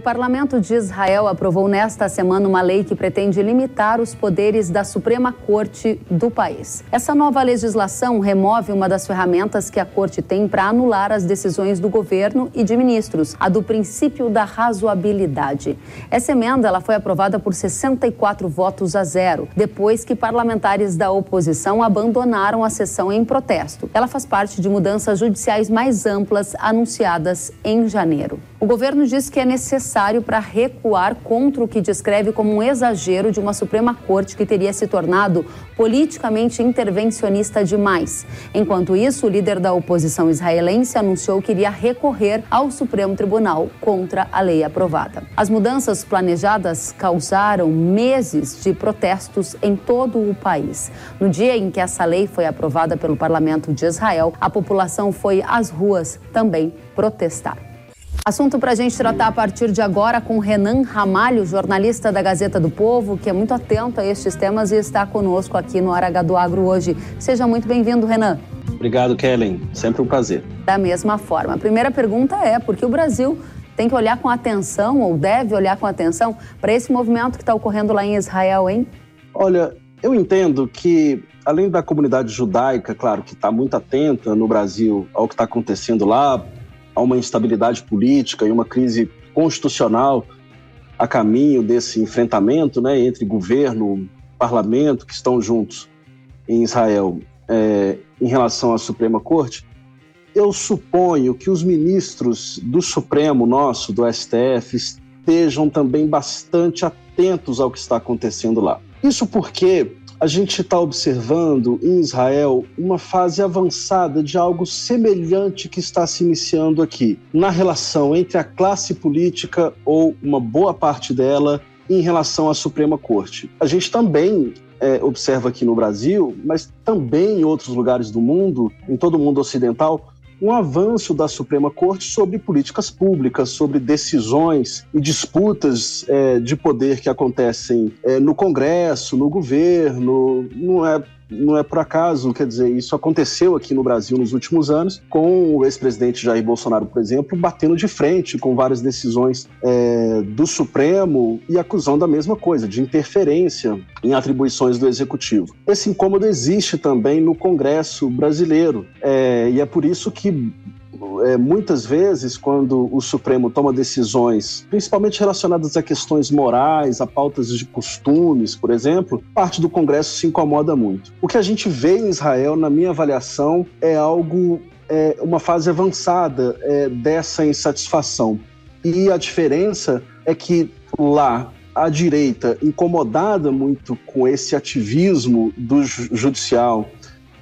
O parlamento de Israel aprovou nesta semana uma lei que pretende limitar os poderes da Suprema Corte do país. Essa nova legislação remove uma das ferramentas que a corte tem para anular as decisões do governo e de ministros, a do princípio da razoabilidade. Essa emenda ela foi aprovada por 64 votos a zero, depois que parlamentares da oposição abandonaram a sessão em protesto. Ela faz parte de mudanças judiciais mais amplas anunciadas em janeiro. O governo diz que é necessário para recuar contra o que descreve como um exagero de uma Suprema Corte que teria se tornado politicamente intervencionista demais. Enquanto isso, o líder da oposição israelense anunciou que iria recorrer ao Supremo Tribunal contra a lei aprovada. As mudanças planejadas causaram meses de protestos em todo o país. No dia em que essa lei foi aprovada pelo parlamento de Israel, a população foi às ruas também protestar. Assunto para a gente tratar a partir de agora com Renan Ramalho, jornalista da Gazeta do Povo, que é muito atento a estes temas e está conosco aqui no H do Agro hoje. Seja muito bem-vindo, Renan. Obrigado, Kellen. Sempre um prazer. Da mesma forma. A primeira pergunta é por que o Brasil tem que olhar com atenção, ou deve olhar com atenção, para esse movimento que está ocorrendo lá em Israel, hein? Olha, eu entendo que, além da comunidade judaica, claro, que está muito atenta no Brasil ao que está acontecendo lá, a uma instabilidade política e uma crise constitucional a caminho desse enfrentamento né, entre governo, parlamento, que estão juntos em Israel é, em relação à Suprema Corte, eu suponho que os ministros do Supremo nosso, do STF, estejam também bastante atentos ao que está acontecendo lá. Isso porque a gente está observando em Israel uma fase avançada de algo semelhante que está se iniciando aqui, na relação entre a classe política, ou uma boa parte dela, em relação à Suprema Corte. A gente também é, observa aqui no Brasil, mas também em outros lugares do mundo, em todo o mundo ocidental, um avanço da Suprema Corte sobre políticas públicas, sobre decisões e disputas é, de poder que acontecem é, no Congresso, no governo. Não é não é por acaso, quer dizer, isso aconteceu aqui no Brasil nos últimos anos, com o ex-presidente Jair Bolsonaro, por exemplo, batendo de frente com várias decisões é, do Supremo e acusando a mesma coisa, de interferência em atribuições do Executivo. Esse incômodo existe também no Congresso brasileiro, é, e é por isso que é, muitas vezes, quando o Supremo toma decisões, principalmente relacionadas a questões morais, a pautas de costumes, por exemplo, parte do Congresso se incomoda muito. O que a gente vê em Israel, na minha avaliação, é algo, é, uma fase avançada é, dessa insatisfação. E a diferença é que lá a direita, incomodada muito com esse ativismo do judicial,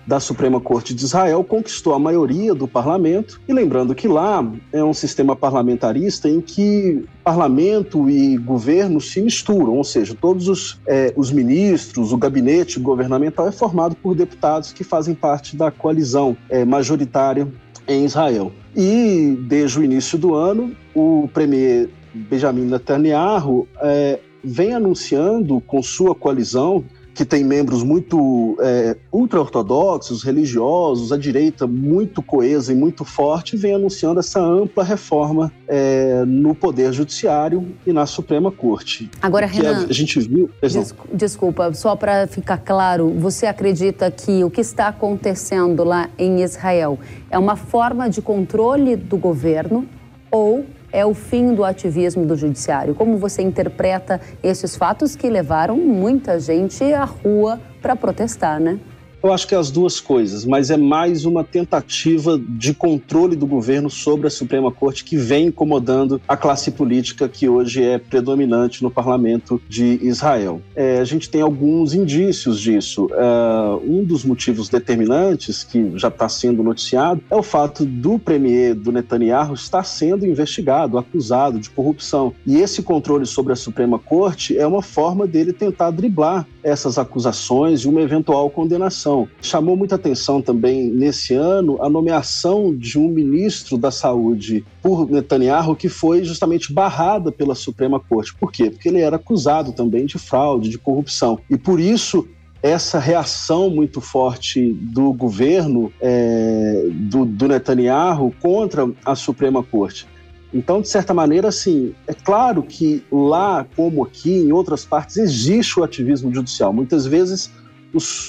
da Suprema Corte de Israel conquistou a maioria do parlamento. E lembrando que lá é um sistema parlamentarista em que parlamento e governo se misturam, ou seja, todos os, é, os ministros, o gabinete governamental é formado por deputados que fazem parte da coalizão é, majoritária em Israel. E desde o início do ano, o premier Benjamin Netanyahu é, vem anunciando com sua coalizão que tem membros muito é, ultra-ortodoxos, religiosos, a direita muito coesa e muito forte, vem anunciando essa ampla reforma é, no Poder Judiciário e na Suprema Corte. Agora, Renan, a, gente viu... Des, desculpa, só para ficar claro, você acredita que o que está acontecendo lá em Israel é uma forma de controle do governo ou é o fim do ativismo do judiciário? Como você interpreta esses fatos que levaram muita gente à rua para protestar, né? Eu acho que é as duas coisas, mas é mais uma tentativa de controle do governo sobre a Suprema Corte que vem incomodando a classe política que hoje é predominante no parlamento de Israel. É, a gente tem alguns indícios disso. É, um dos motivos determinantes, que já está sendo noticiado, é o fato do premier do Netanyahu estar sendo investigado, acusado de corrupção. E esse controle sobre a Suprema Corte é uma forma dele tentar driblar essas acusações e uma eventual condenação. Chamou muita atenção também nesse ano a nomeação de um ministro da Saúde por Netanyahu que foi justamente barrada pela Suprema Corte. Por quê? Porque ele era acusado também de fraude, de corrupção. E por isso essa reação muito forte do governo é, do, do Netanyahu contra a Suprema Corte. Então, de certa maneira, assim, é claro que lá, como aqui, em outras partes, existe o ativismo judicial. Muitas vezes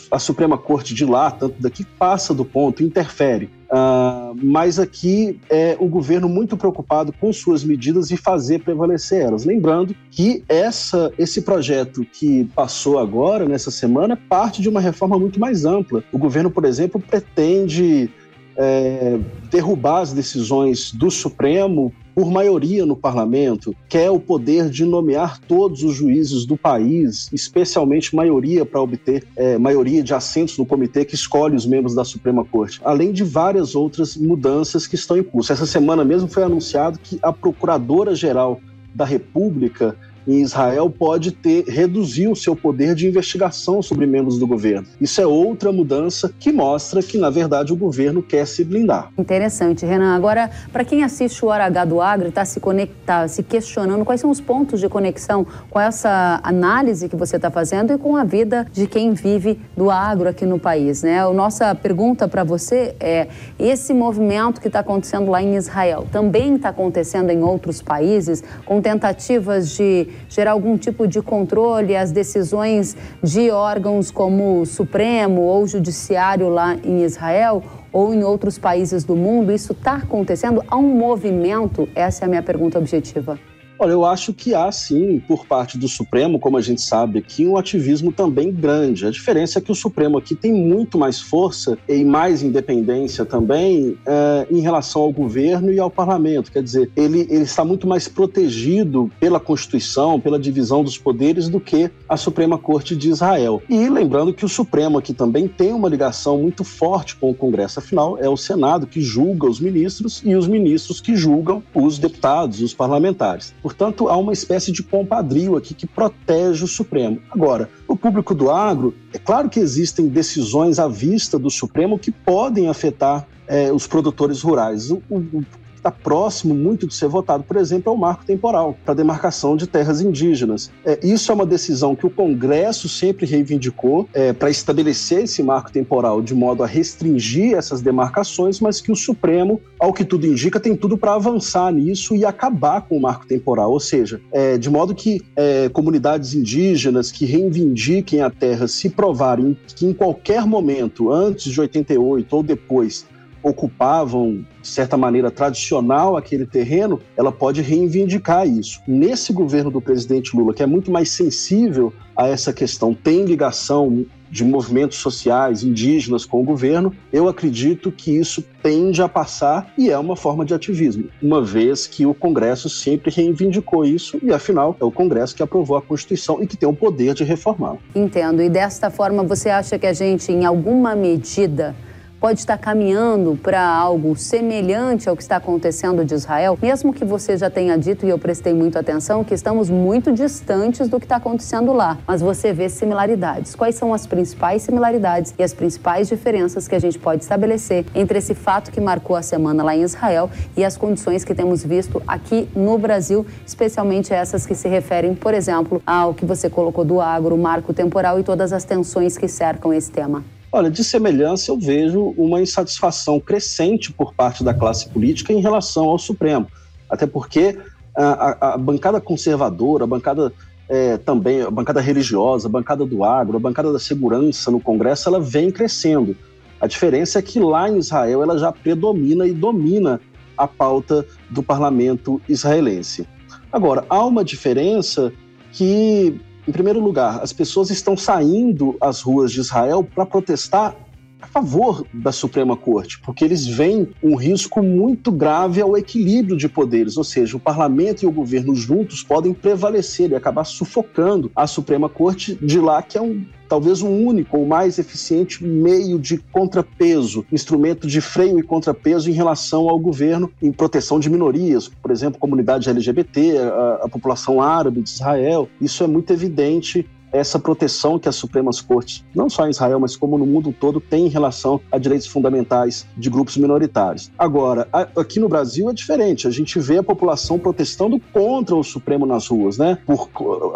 a Suprema Corte de lá, tanto daqui, passa do ponto, interfere. Uh, mas aqui é o governo muito preocupado com suas medidas e fazer prevalecer elas. Lembrando que essa, esse projeto que passou agora, nessa semana, é parte de uma reforma muito mais ampla. O governo, por exemplo, pretende é, derrubar as decisões do Supremo por maioria no parlamento, quer o poder de nomear todos os juízes do país, especialmente maioria para obter é, maioria de assentos no comitê que escolhe os membros da Suprema Corte, além de várias outras mudanças que estão em curso. Essa semana mesmo foi anunciado que a Procuradora-Geral da República em Israel pode ter reduzir o seu poder de investigação sobre membros do governo. Isso é outra mudança que mostra que, na verdade, o governo quer se blindar. Interessante, Renan. Agora, para quem assiste o Hora H do Agro e está se conectar, se questionando quais são os pontos de conexão com essa análise que você está fazendo e com a vida de quem vive do agro aqui no país, né? A nossa pergunta para você é: esse movimento que está acontecendo lá em Israel também está acontecendo em outros países com tentativas de gerar algum tipo de controle às decisões de órgãos como o Supremo ou o Judiciário lá em Israel ou em outros países do mundo? Isso está acontecendo? Há um movimento? Essa é a minha pergunta objetiva. Olha, eu acho que há sim, por parte do Supremo, como a gente sabe aqui, um ativismo também grande. A diferença é que o Supremo aqui tem muito mais força e mais independência também é, em relação ao governo e ao parlamento. Quer dizer, ele, ele está muito mais protegido pela Constituição, pela divisão dos poderes, do que a Suprema Corte de Israel. E lembrando que o Supremo aqui também tem uma ligação muito forte com o Congresso, afinal, é o Senado que julga os ministros e os ministros que julgam os deputados, os parlamentares. Portanto, há uma espécie de compadrio aqui que protege o Supremo. Agora, o público do agro, é claro que existem decisões à vista do Supremo que podem afetar é, os produtores rurais. O, o, está próximo muito de ser votado, por exemplo, é o marco temporal para demarcação de terras indígenas. É, isso é uma decisão que o Congresso sempre reivindicou é, para estabelecer esse marco temporal de modo a restringir essas demarcações, mas que o Supremo, ao que tudo indica, tem tudo para avançar nisso e acabar com o marco temporal, ou seja, é, de modo que é, comunidades indígenas que reivindiquem a terra se provarem que em qualquer momento, antes de 88 ou depois, ocupavam, de certa maneira, tradicional aquele terreno, ela pode reivindicar isso. Nesse governo do presidente Lula, que é muito mais sensível a essa questão, tem ligação de movimentos sociais indígenas com o governo, eu acredito que isso tende a passar e é uma forma de ativismo, uma vez que o Congresso sempre reivindicou isso e, afinal, é o Congresso que aprovou a Constituição e que tem o poder de reformá-la. Entendo. E desta forma, você acha que a gente, em alguma medida, pode estar caminhando para algo semelhante ao que está acontecendo de Israel, mesmo que você já tenha dito, e eu prestei muito atenção, que estamos muito distantes do que está acontecendo lá, mas você vê similaridades. Quais são as principais similaridades e as principais diferenças que a gente pode estabelecer entre esse fato que marcou a semana lá em Israel e as condições que temos visto aqui no Brasil, especialmente essas que se referem, por exemplo, ao que você colocou do agro, o marco temporal e todas as tensões que cercam esse tema? Olha, de semelhança eu vejo uma insatisfação crescente por parte da classe política em relação ao Supremo. Até porque a, a, a bancada conservadora, a bancada é, também, a bancada religiosa, a bancada do agro, a bancada da segurança no Congresso, ela vem crescendo. A diferença é que lá em Israel ela já predomina e domina a pauta do parlamento israelense. Agora, há uma diferença que em primeiro lugar, as pessoas estão saindo às ruas de Israel para protestar a favor da Suprema Corte, porque eles veem um risco muito grave ao equilíbrio de poderes, ou seja, o parlamento e o governo juntos podem prevalecer e acabar sufocando a Suprema Corte de lá, que é um talvez o um único ou mais eficiente meio de contrapeso, instrumento de freio e contrapeso em relação ao governo em proteção de minorias, por exemplo, comunidade LGBT, a, a população árabe de Israel. Isso é muito evidente essa proteção que as Supremas Cortes, não só em Israel, mas como no mundo todo, têm em relação a direitos fundamentais de grupos minoritários. Agora, aqui no Brasil é diferente. A gente vê a população protestando contra o Supremo nas ruas, né? Por,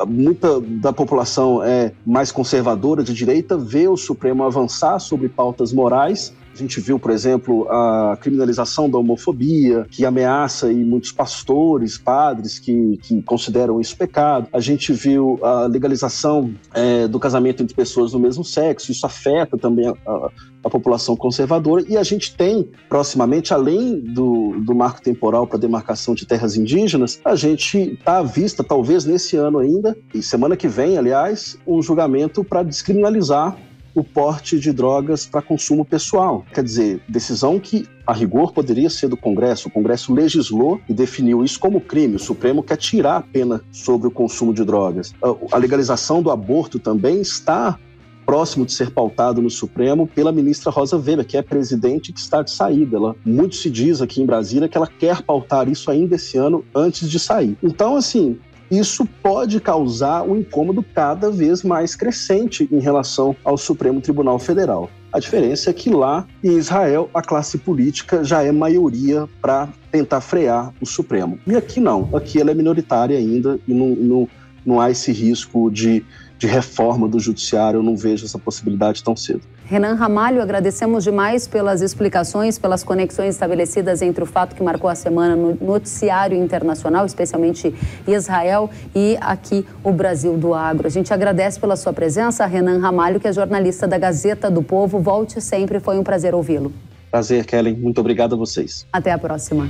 muita da população é mais conservadora de direita vê o Supremo avançar sobre pautas morais A gente viu, por exemplo, a criminalização da homofobia, que ameaça e muitos pastores, padres que, que consideram isso pecado. A gente viu a legalização é, do casamento entre pessoas do mesmo sexo, isso afeta também a, a, a população conservadora. E a gente tem, proximamente, além do, do marco temporal para demarcação de terras indígenas, a gente está à vista, talvez nesse ano ainda, e semana que vem, aliás, um julgamento para descriminalizar o porte de drogas para consumo pessoal. Quer dizer, decisão que a rigor poderia ser do Congresso. O Congresso legislou e definiu isso como crime. O Supremo quer tirar a pena sobre o consumo de drogas. A legalização do aborto também está próximo de ser pautado no Supremo pela ministra Rosa Weber, que é presidente que está de saída. Ela, muito se diz aqui em Brasília que ela quer pautar isso ainda esse ano antes de sair. Então, assim, isso pode causar um incômodo cada vez mais crescente em relação ao Supremo Tribunal Federal. A diferença é que lá em Israel a classe política já é maioria para tentar frear o Supremo. E aqui não, aqui ela é minoritária ainda e não, não, não há esse risco de de reforma do judiciário, eu não vejo essa possibilidade tão cedo. Renan Ramalho, agradecemos demais pelas explicações, pelas conexões estabelecidas entre o fato que marcou a semana no noticiário internacional, especialmente Israel, e aqui o Brasil do Agro. A gente agradece pela sua presença, Renan Ramalho, que é jornalista da Gazeta do Povo. Volte sempre, foi um prazer ouvi-lo. Prazer, Kellen. Muito obrigado a vocês. Até a próxima.